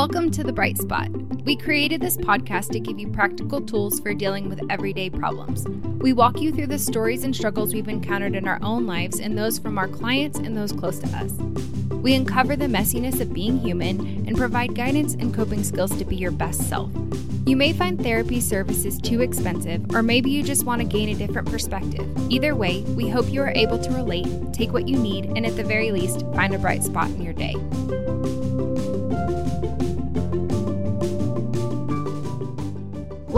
Welcome to The Bright Spot. We created this podcast to give you practical tools for dealing with everyday problems. We walk you through the stories and struggles we've encountered in our own lives and those from our clients and those close to us. We uncover the messiness of being human and provide guidance and coping skills to be your best self. You may find therapy services too expensive, or maybe you just want to gain a different perspective. Either way, we hope you are able to relate, take what you need, and at the very least, find a bright spot in your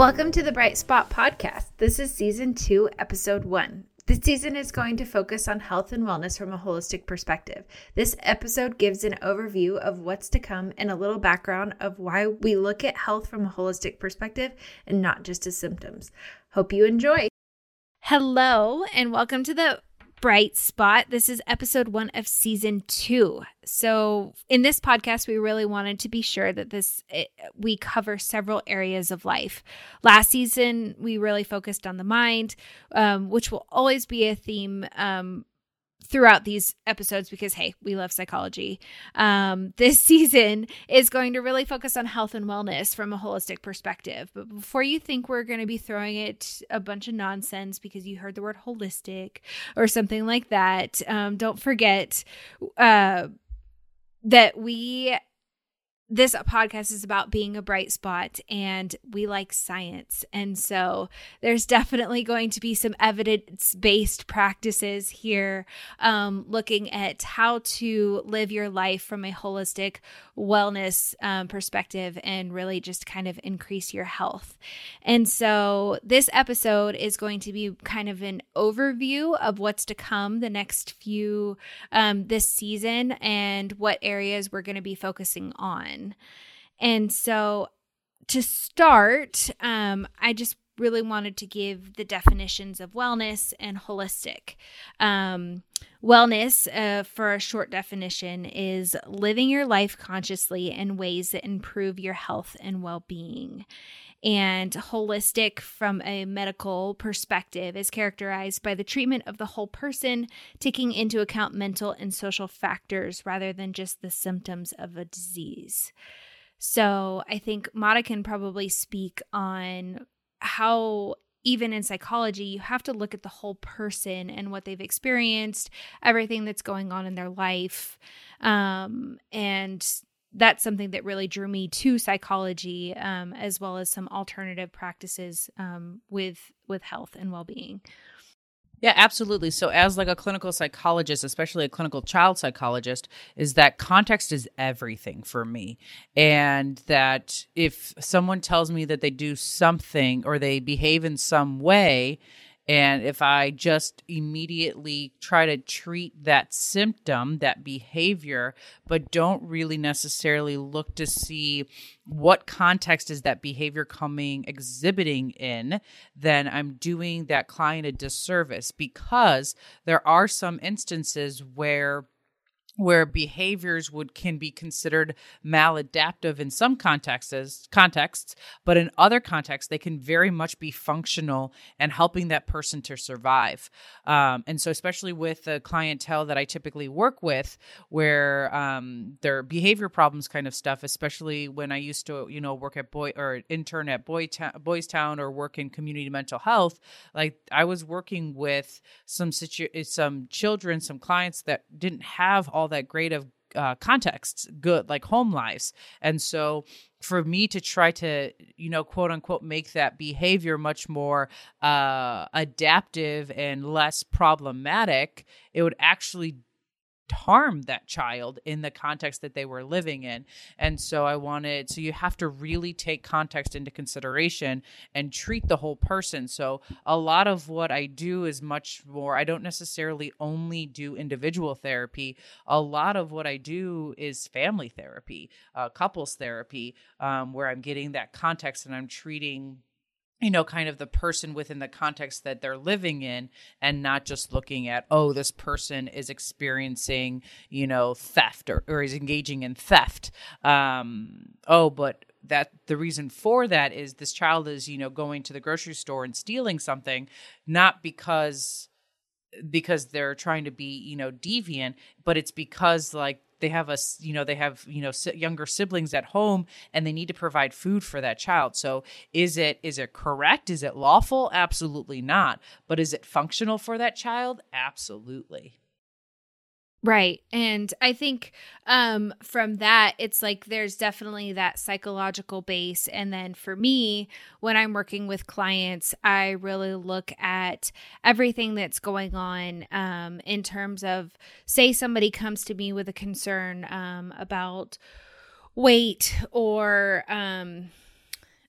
Welcome to the Bright Spot Podcast. This is season two, episode one. This season is going to focus on health and wellness from a holistic perspective. This episode gives an overview of what's to come and a little background of why we look at health from a holistic perspective and not just as symptoms. Hope you enjoy. Hello, and welcome to the bright spot. This is episode one of season two. So, in this podcast, we really wanted to be sure that this it, we cover several areas of life. Last season, we really focused on the mind, um, which will always be a theme um, throughout these episodes because hey we love psychology. Um, this season is going to really focus on health and wellness from a holistic perspective. But before you think we're going to be throwing it a bunch of nonsense because you heard the word holistic or something like that um, don't forget uh, that we this podcast is about being a bright spot and we like science. And so there's definitely going to be some evidence based practices here, um, looking at how to live your life from a holistic wellness um, perspective and really just kind of increase your health. And so this episode is going to be kind of an overview of what's to come the next few um, this season and what areas we're going to be focusing on. And so to start, um, I just really wanted to give the definitions of wellness and holistic. Um, wellness, uh, for a short definition, is living your life consciously in ways that improve your health and well being. And holistic, from a medical perspective, is characterized by the treatment of the whole person, taking into account mental and social factors rather than just the symptoms of a disease. So I think Mata can probably speak on how even in psychology, you have to look at the whole person and what they've experienced, everything that's going on in their life. Um, and that's something that really drew me to psychology, um, as well as some alternative practices um, with with health and well being. Yeah, absolutely. So as like a clinical psychologist, especially a clinical child psychologist, is that context is everything for me. And that if someone tells me that they do something or they behave in some way and if I just immediately try to treat that symptom, that behavior, but don't really necessarily look to see what context is that behavior coming exhibiting in, then I'm doing that client a disservice because there are some instances where where behaviors would can be considered maladaptive in some contexts contexts but in other contexts they can very much be functional and helping that person to survive. Um, and so especially with the clientele that i typically work with where um, their behavior problems kind of stuff especially when i used to you know work at boy or intern at boy ta- boys town or work in community mental health like i was working with some situ- some children some clients that didn't have all all that great of uh, contexts, good like home lives. And so for me to try to, you know, quote unquote, make that behavior much more uh, adaptive and less problematic, it would actually harm that child in the context that they were living in. And so I wanted, so you have to really take context into consideration and treat the whole person. So a lot of what I do is much more, I don't necessarily only do individual therapy. A lot of what I do is family therapy, uh, couples therapy, um, where I'm getting that context and I'm treating you know, kind of the person within the context that they're living in and not just looking at, oh, this person is experiencing, you know, theft or, or is engaging in theft. Um, oh, but that the reason for that is this child is, you know, going to the grocery store and stealing something, not because because they're trying to be, you know, deviant, but it's because like they have a you know they have you know younger siblings at home and they need to provide food for that child. So is it is it correct? Is it lawful? Absolutely not. But is it functional for that child? Absolutely Right. And I think um from that it's like there's definitely that psychological base and then for me when I'm working with clients I really look at everything that's going on um in terms of say somebody comes to me with a concern um about weight or um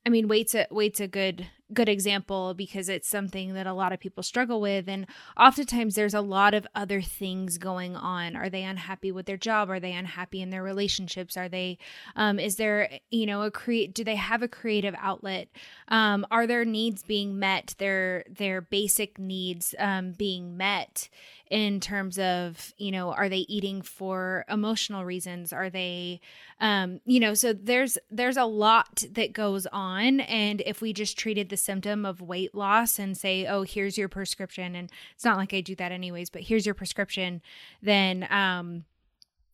I mean weight's a weight's a good good example because it's something that a lot of people struggle with and oftentimes there's a lot of other things going on. Are they unhappy with their job? Are they unhappy in their relationships? Are they um, is there you know a create do they have a creative outlet? Um, are their needs being met? Their their basic needs um, being met in terms of you know are they eating for emotional reasons? Are they um you know so there's there's a lot that goes on and if we just treated the symptom of weight loss and say oh here's your prescription and it's not like I do that anyways but here's your prescription then um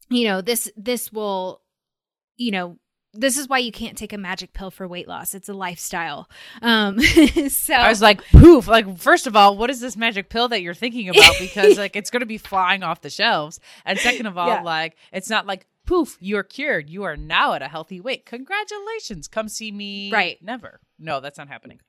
you know this this will you know this is why you can't take a magic pill for weight loss. It's a lifestyle. Um, so I was like, poof. Like, first of all, what is this magic pill that you're thinking about? Because like it's going to be flying off the shelves. And second of all, Yeah. like it's not like poof, you're cured. You are now at a healthy weight. Congratulations. Come see me. Right. Never. No, that's not happening.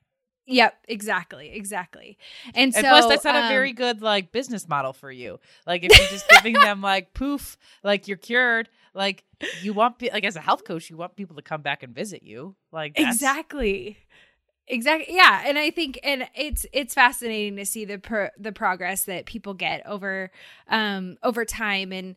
Yep, exactly, exactly. And so, plus, that's not a um, very good like business model for you. Like if you're just giving them like poof, like you're cured. Like you want, pe- like as a health coach, you want people to come back and visit you. Like that's- exactly exactly yeah and i think and it's it's fascinating to see the pro- the progress that people get over um over time and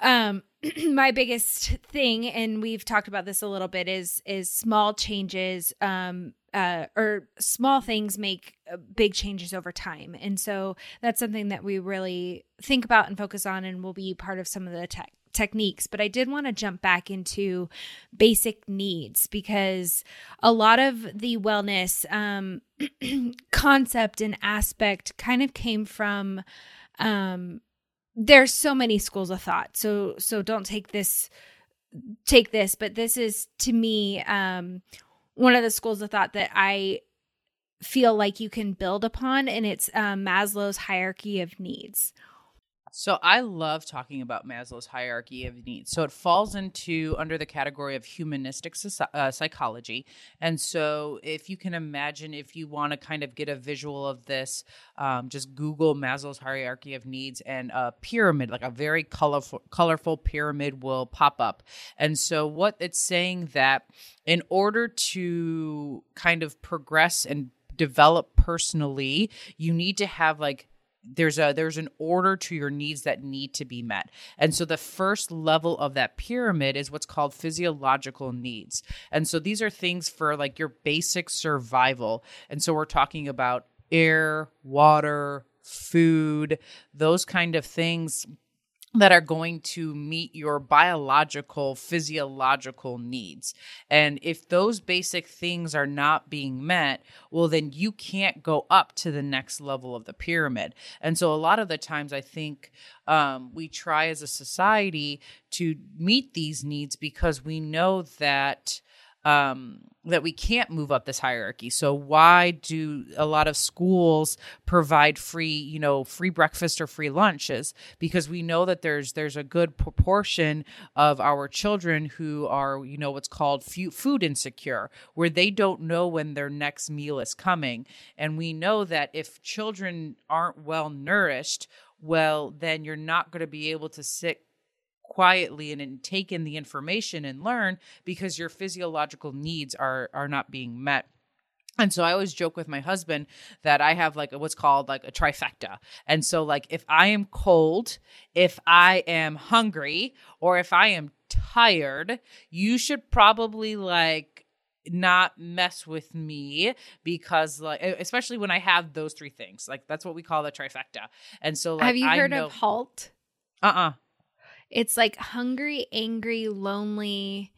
um my biggest thing and we've talked about this a little bit is is small changes um uh or small things make uh, big changes over time. And so that's something that we really think about and focus on and will be part of some of the tech techniques. But i did want to jump back into basic needs because a lot of the wellness um concept and aspect kind of came from um there's so many schools of thought. So so don't take this take this but this is to me um one of the schools of thought that i feel like you can build upon and it's um, maslow's hierarchy of needs So I love talking about Maslow's hierarchy of needs. So it falls into under the category of humanistic uh, psychology. And so if you can imagine, if you want to kind of get a visual of this, um, just Google Maslow's hierarchy of needs and a pyramid, like a very colorful, colorful pyramid will pop up. And so what it's saying that in order to kind of progress and develop personally, you need to have like there's a there's an order to your needs that need to be met. And so the first level of that pyramid is what's called physiological needs. And so these are things for like your basic survival. And so we're talking about air water food those kind of things that are going to meet your biological, physiological needs. And if those basic things are not being met, well, then you can't go up to the next level of the pyramid. And so a lot of the times, I think um, we try as a society to meet these needs because we know that um, that we can't move up this hierarchy. So why do a lot of schools provide free, you know, free breakfast or free lunches? Because we know that there's there's a good proportion of our children who are, you know, what's called food insecure, where they don't know when their next meal is coming, and we know that if children aren't well nourished, well, then you're not going to be able to sit quietly and, and take in the information and learn because your physiological needs are are not being met and so I always joke with my husband that I have like what's called like a trifecta. And so like if I am cold, if I am hungry, or if I am tired, you should probably like not mess with me because like especially when I have those three things. Like that's what we call the trifecta. And so like have you I heard know, of halt uh-uh. It's like hungry, angry, lonely,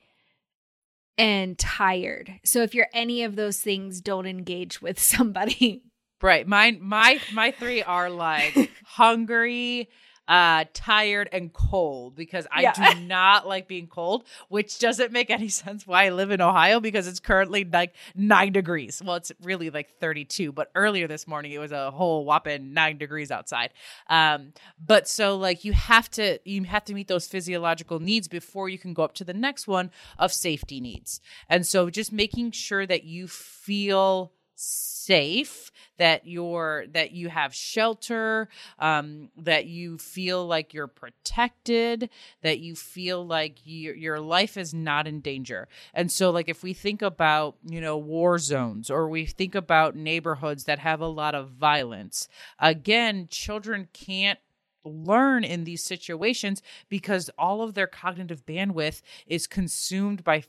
and tired. So if you're any of those things, don't engage with somebody. Right. Mine my my three are like hungry, uh, tired, and cold because I Yeah. do not like being cold, which doesn't make any sense why I live in Ohio because it's currently like nine degrees. Well, it's really like 32, but earlier this morning it was a whole whopping nine degrees outside. Um, but so like you have to you have to meet those physiological needs before you can go up to the next one of safety needs. And so just making sure that you feel safe that you're that you have shelter um that you feel like you're protected that you feel like your your life is not in danger. And so like if we think about you know war zones or we think about neighborhoods that have a lot of violence again children can't learn in these situations because all of their cognitive bandwidth is consumed by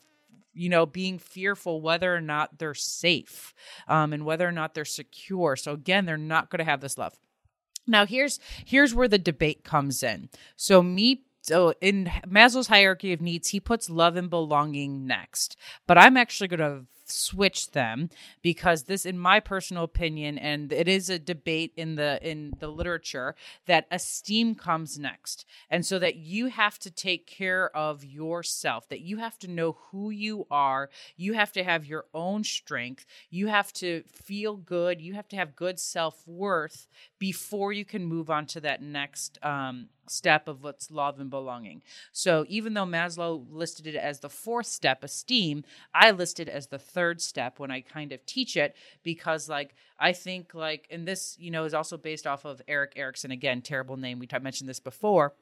you know being fearful whether or not they're safe um, and whether or not they're secure. So again they're not going to have this love. Now here's here's where the debate comes in. So me so in maslow's hierarchy of needs he puts love and belonging next. But i'm actually going to switch them because this in my personal opinion and it is a debate in the in the literature that esteem comes next. And so that you have to take care of yourself that you have to know who you are. You have to have your own strength. You have to feel good. You have to have good self-worth before you can move on to that next um, step of what's love and belonging. So even though maslow listed it as the fourth step esteem i listed as the third step when i kind of teach it because like i think like and this you know is also based off of erik erikson. Again terrible name. We t- mentioned this before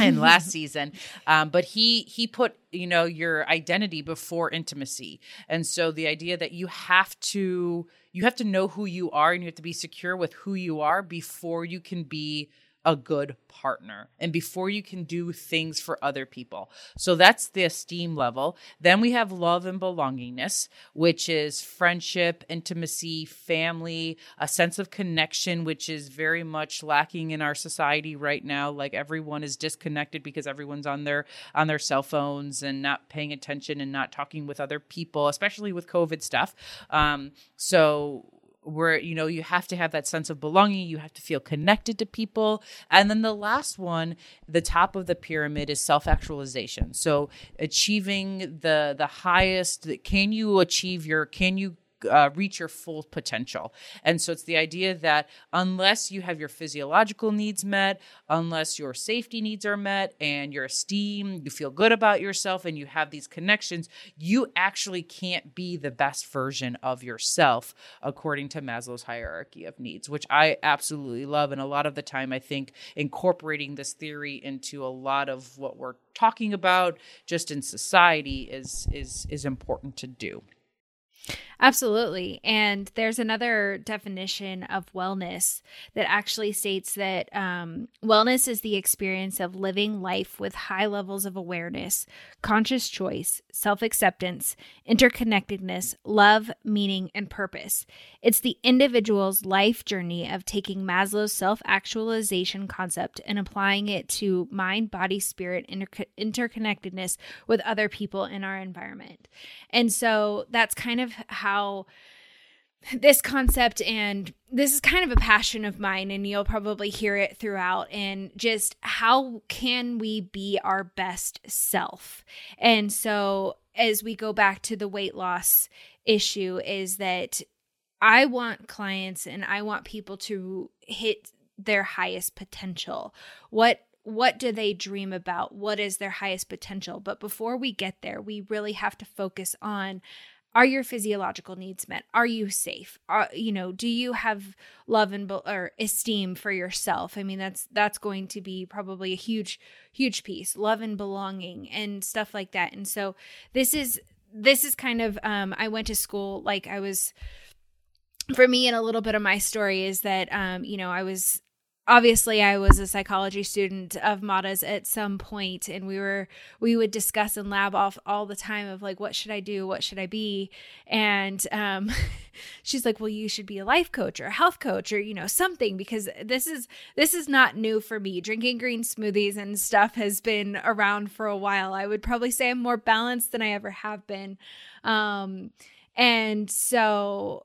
in last season. Um, but he he put you know your identity before intimacy. And so the idea that you have to you have to know who you are and you have to be secure with who you are before you can be a good partner and before you can do things for other people. So that's the esteem level. Then we have love and belongingness, which is friendship, intimacy, family, a sense of connection, which is very much lacking in our society right now. Like everyone is disconnected because everyone's on their on their cell phones and not paying attention and not talking with other people, especially with COVID stuff. Um, so where you know you have to have that sense of belonging you have to feel connected to people. And then the last one the top of the pyramid is self-actualization. So achieving the the highest can you achieve your can you uh, reach your full potential. And so it's the idea that unless you have your physiological needs met, unless your safety needs are met, and your esteem, you feel good about yourself, and you have these connections, you actually can't be the best version of yourself, according to Maslow's hierarchy of needs, which I absolutely love. And a lot of the time, I think incorporating this theory into a lot of what we're talking about just in society is is is important to do. Absolutely. And there's another definition of wellness that actually states that um, wellness is the experience of living life with high levels of awareness, conscious choice, self acceptance, interconnectedness, love, meaning, and purpose. It's the individual's life journey of taking Maslow's self actualization concept and applying it to mind, body, spirit, inter- interconnectedness with other people in our environment. And so that's kind of how this concept and this is kind of a passion of mine and you'll probably hear it throughout and just how can we be our best self? And so as we go back to the weight loss issue is that i want clients and i want people to hit their highest potential. What what do they dream about? What is their highest potential? But before we get there we really have to focus on are your physiological needs met? Are you safe? Are you know do you have love and or esteem for yourself? I mean that's that's going to be probably a huge huge piece love and belonging and stuff like that. And so this is this is kind of um i went to school like i was for me and a little bit of my story is that um you know i was obviously i was a psychology student of mada's at some point and we were we would discuss in lab off all the time of like what should i do? What should i be? And um she's like well you should be a life coach or a health coach or you know something because this is this is not new for me. Drinking green smoothies and stuff has been around for a while. I would probably say i'm more balanced than i ever have been. Um and so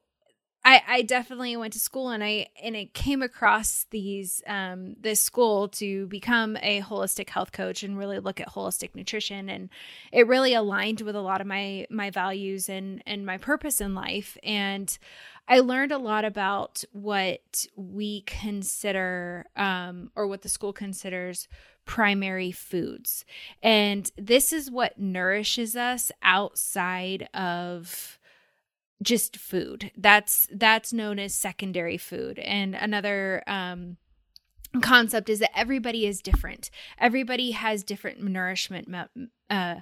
I, I definitely went to school and I and I came across these um, this school to become a holistic health coach and really look at holistic nutrition. And it really aligned with a lot of my my values and and my purpose in life. And I learned a lot about what we consider um, or what the school considers primary foods. And this is what nourishes us outside of just food. That's that's known as secondary food. And another um concept is that everybody is different. Everybody has different nourishment uh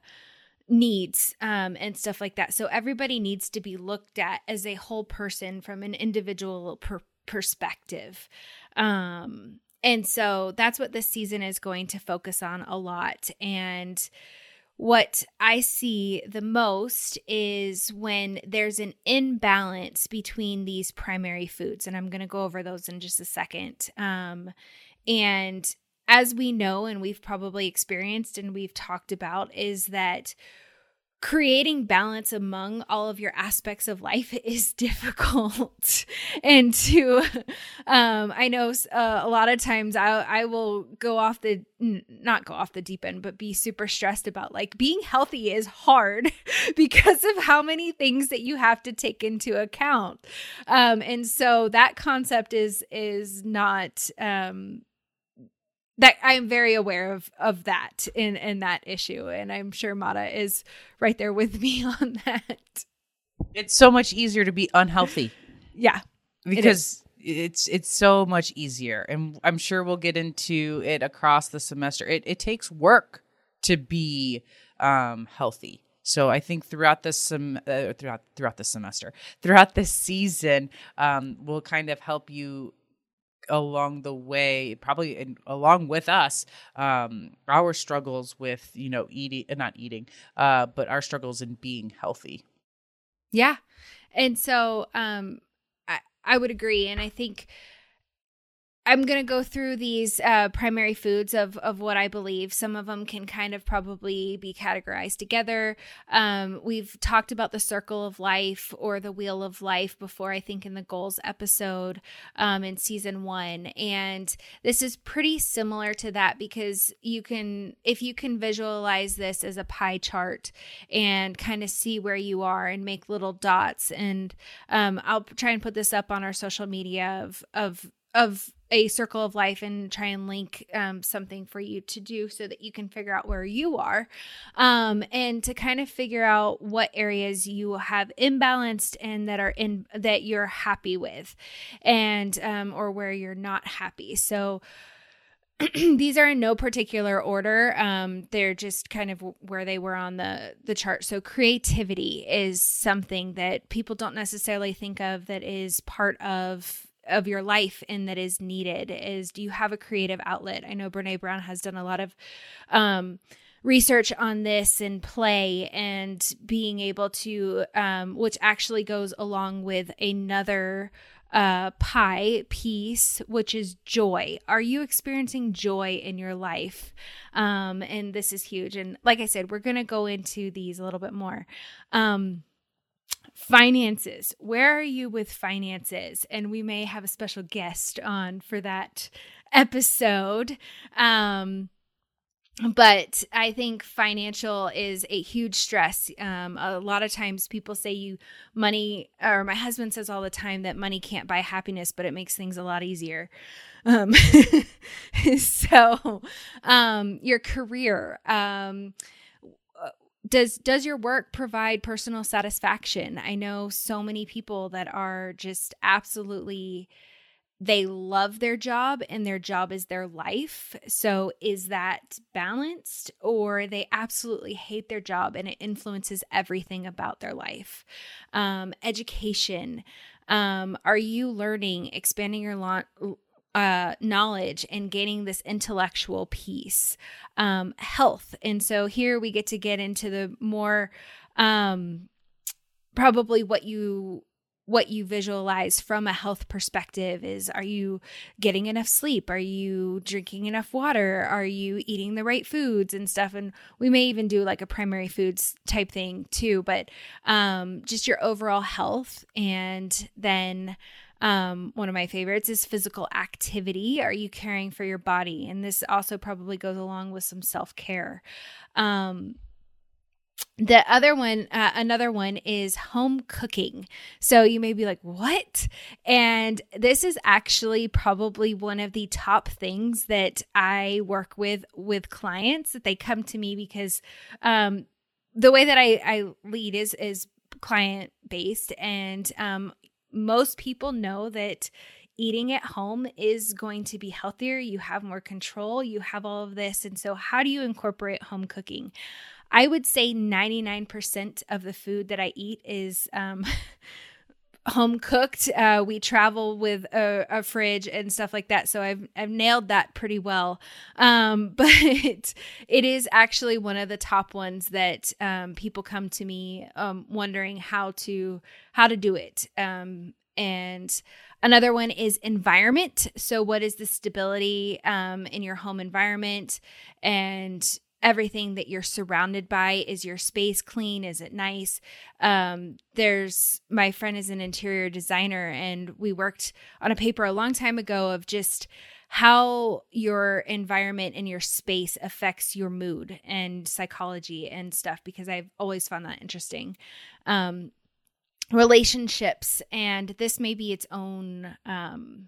needs um, and stuff like that. So everybody needs to be looked at as a whole person from an individual per- perspective. Um, and so that's what this season is going to focus on a lot. And what I see the most is when there's an imbalance between these primary foods. And I'm going to go over those in just a second. Um, and as we know, and we've probably experienced and we've talked about, is that creating balance among all of your aspects of life is difficult. And to um i know uh, a lot of times i i will go off the not go off the deep end but be super stressed about like being healthy is hard because of how many things that you have to take into account. Um and so that concept is is not um that I'm very aware of of that in in that issue, and I'm sure Mata is right there with me on that. It's so much easier to be unhealthy. yeah, because it it's it's so much easier, and I'm sure we'll get into it across the semester. It it takes work to be um, healthy. So I think throughout this sem- uh, throughout throughout the semester, throughout this season, um, will kind of help you along the way, probably in, along with us, um, our struggles with you know eating, uh, not eating, uh, but our struggles in being healthy. Yeah, and so um, I I would agree, and I think I'm going to go through these uh, primary foods of, of what I believe. Some of them can kind of probably be categorized together. Um, we've talked about the circle of life or the wheel of life before, I think, in the goals episode um, in season one. And this is pretty similar to that because you can, if you can visualize this as a pie chart and kind of see where you are and make little dots. And um, I'll try and put this up on our social media of, of, of a circle of life and try and link um, something for you to do so that you can figure out where you are um, and to kind of figure out what areas you have imbalanced and that are in that you're happy with and um, or where you're not happy. So these are in no particular order. Um, they're just kind of where they were on the the chart. So creativity is something that people don't necessarily think of that is part of of your life and that is needed is do you have a creative outlet i know brene brown has done a lot of um, research on this and play and being able to um, which actually goes along with another uh, pie piece, which is joy. Are you experiencing joy in your life? Um, and this is huge. And like I said, we're going to go into these a little bit more. Um, finances. Where are you with finances? And we may have a special guest on for that episode. Um, but I think financial is a huge stress. Um, a lot of times people say you money, or my husband says all the time that money can't buy happiness, but it makes things a lot easier. Um, so, um, your career, um, does does your work provide personal satisfaction? I know so many people that are just absolutely they love their job and their job is their life. So is that balanced or they absolutely hate their job and it influences everything about their life? Um, education um, are you learning expanding your lo- uh, knowledge and gaining this intellectual piece, um, health. And so here we get to get into the more um, probably what you what you visualize from a health perspective is are you getting enough sleep? Are you drinking enough water? Are you eating the right foods and stuff? And we may even do like a primary foods type thing too but um, just your overall health and then um, one of my favorites is physical activity. Are you caring for your body? And this also probably goes along with some self care. Um, the other one uh, another one is home cooking so you may be like what and this is actually probably one of the top things that i work with with clients that they come to me because um, the way that i i lead is is client based and um, most people know that eating at home is going to be healthier. You have more control. You have all of this. And so how do you incorporate home cooking? I would say 99% of the food that I eat is um, home cooked. Uh, we travel with a, a, fridge and stuff like that, so I've I've nailed that pretty well. Um, but it is actually one of the top ones that um, people come to me um, wondering how to how to do it. Um, and another one is environment. So, what is the stability um, in your home environment? And everything that you're surrounded by. Is your space clean? Is it nice? Um, there's my friend is an interior designer and we worked on a paper a long time ago of just how your environment and your space affects your mood and psychology and stuff because i've always found that interesting. Um, relationships and this may be its own um,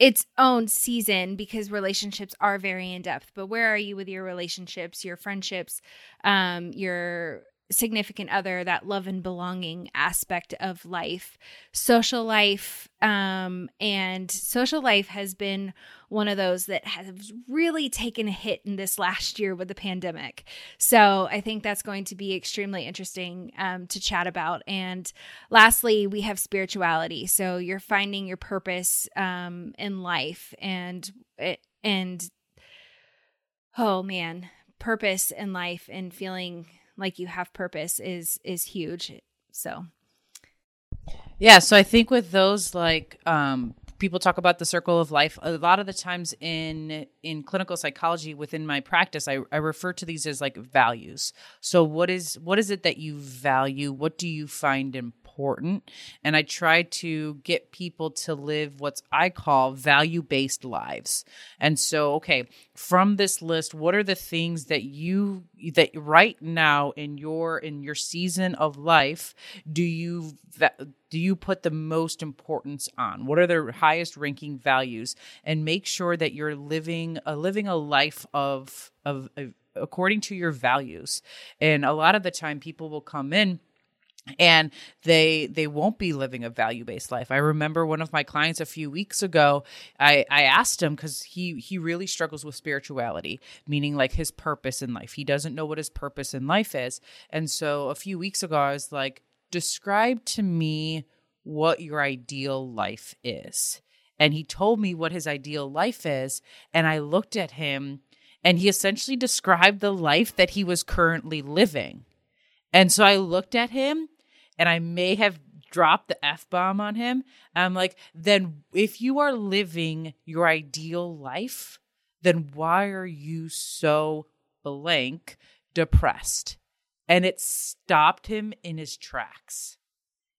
its own season because relationships are very in depth. But where are you with your relationships, your friendships, um, your significant other, that love and belonging aspect of life, social life. Um, and social life has been one of those that has really taken a hit in this last year with the pandemic. So I think that's going to be extremely interesting um, to chat about. And lastly, we have spirituality. So you're finding your purpose um, in life and, and, oh man, purpose in life and feeling like you have purpose is is huge. So yeah so i think with those like um people talk about the circle of life a lot of the times in in clinical psychology within my practice I, I refer to these as like values. So what is what is it that you value? What do you find important important. And I try to get people to live what I call value based lives. And so, okay, from this list, what are the things that you, that right now in your, in your season of life, do you, do you put the most importance on? What are the highest ranking values? And make sure that you're living a, living a life of, of, of according to your values. And a lot of the time people will come in and they they won't be living a value-based life. I remember one of my clients a few weeks ago i i asked him because he he really struggles with spirituality meaning like his purpose in life. He doesn't know what his purpose in life is. And so a few weeks ago i was like describe to me what your ideal life is. And he told me what his ideal life is and i looked at him and he essentially described the life that he was currently living and so I looked at him and I may have dropped the F bomb on him. I'm like, then if you are living your ideal life, then why are you so blank depressed? And it stopped him in his tracks.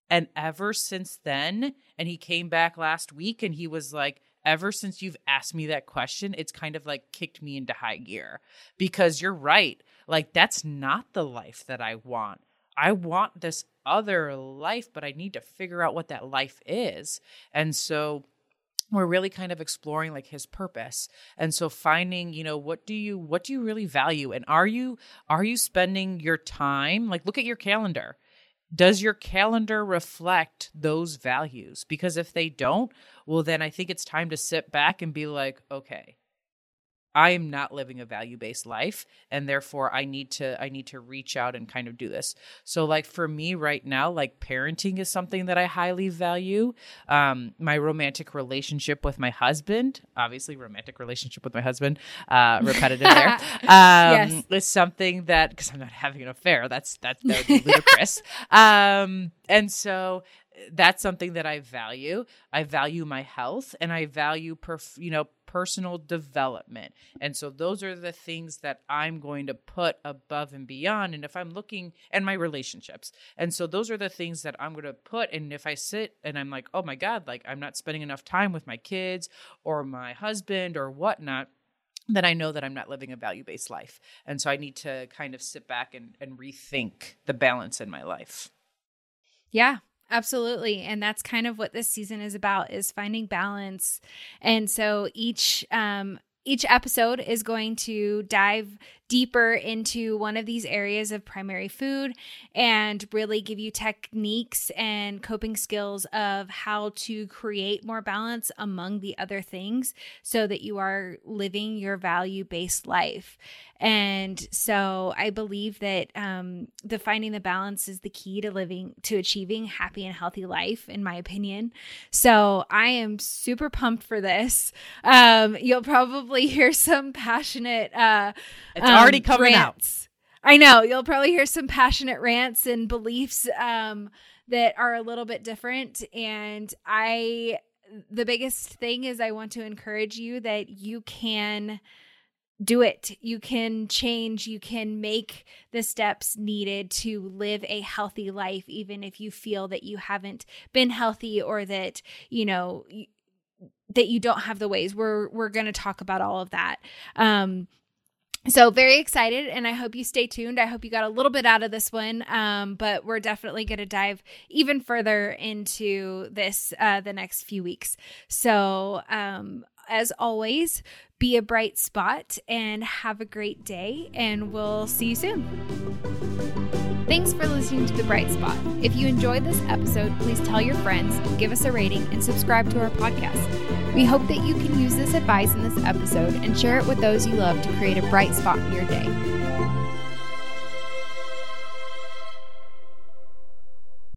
And ever since then, and he came back last week and he was like, ever since you've asked me that question, it's kind of like kicked me into high gear because you're right. Like, that's not the life that I want. I want this other life, but I need to figure out what that life is. And so, we're really kind of exploring like his purpose and so finding you know what do you what do you really value and are you are you spending your time like look at your calendar does your calendar reflect those values because if they don't well then i think it's time to sit back and be like okay I am not living a value-based life and therefore I need to I need to reach out and kind of do this. So like for me right now like parenting is something that I highly value. Um my romantic relationship with my husband, obviously romantic relationship with my husband, uh repetitive there. Um yes. is something that cuz I'm not having an affair. That's that, that would be ludicrous. um and so that's something that I value. I value my health and I value perf- you know personal development. And so those are the things that I'm going to put above and beyond and if I'm looking and my relationships. And so those are the things that I'm going to put and if I sit and I'm like, "Oh my god, like I'm not spending enough time with my kids or my husband or whatnot." then I know that I'm not living a value based life. And so I need to kind of sit back and, and rethink the balance in my life. Yeah, Absolutely. And that's kind of what this season is about is finding balance. And so each um each episode is going to dive deeper into one of these areas of primary food and really give you techniques and coping skills of how to create more balance among the other things so that you are living your value based life. And so I believe that um, the finding the balance is the key to living, to achieving happy and healthy life, in my opinion. So I am super pumped for this. Um, you'll probably hear some passionate, uh, it's um, already coming rants. out. I know you'll probably hear some passionate rants and beliefs um, that are a little bit different. And I, the biggest thing is, I want to encourage you that you can do it. You can change, you can make the steps needed to live a healthy life, even if you feel that you haven't been healthy or that, you know, that you don't have the ways. We're we're going to talk about all of that. Um so very excited and i hope you stay tuned i hope you got a little bit out of this one um, but we're definitely going to dive even further into this uh, the next few weeks so um, as always, be a bright spot and have a great day, and we'll see you soon. Thanks for listening to The Bright Spot. If you enjoyed this episode, please tell your friends, give us a rating, and subscribe to our podcast. We hope that you can use this advice in this episode and share it with those you love to create a bright spot in your day.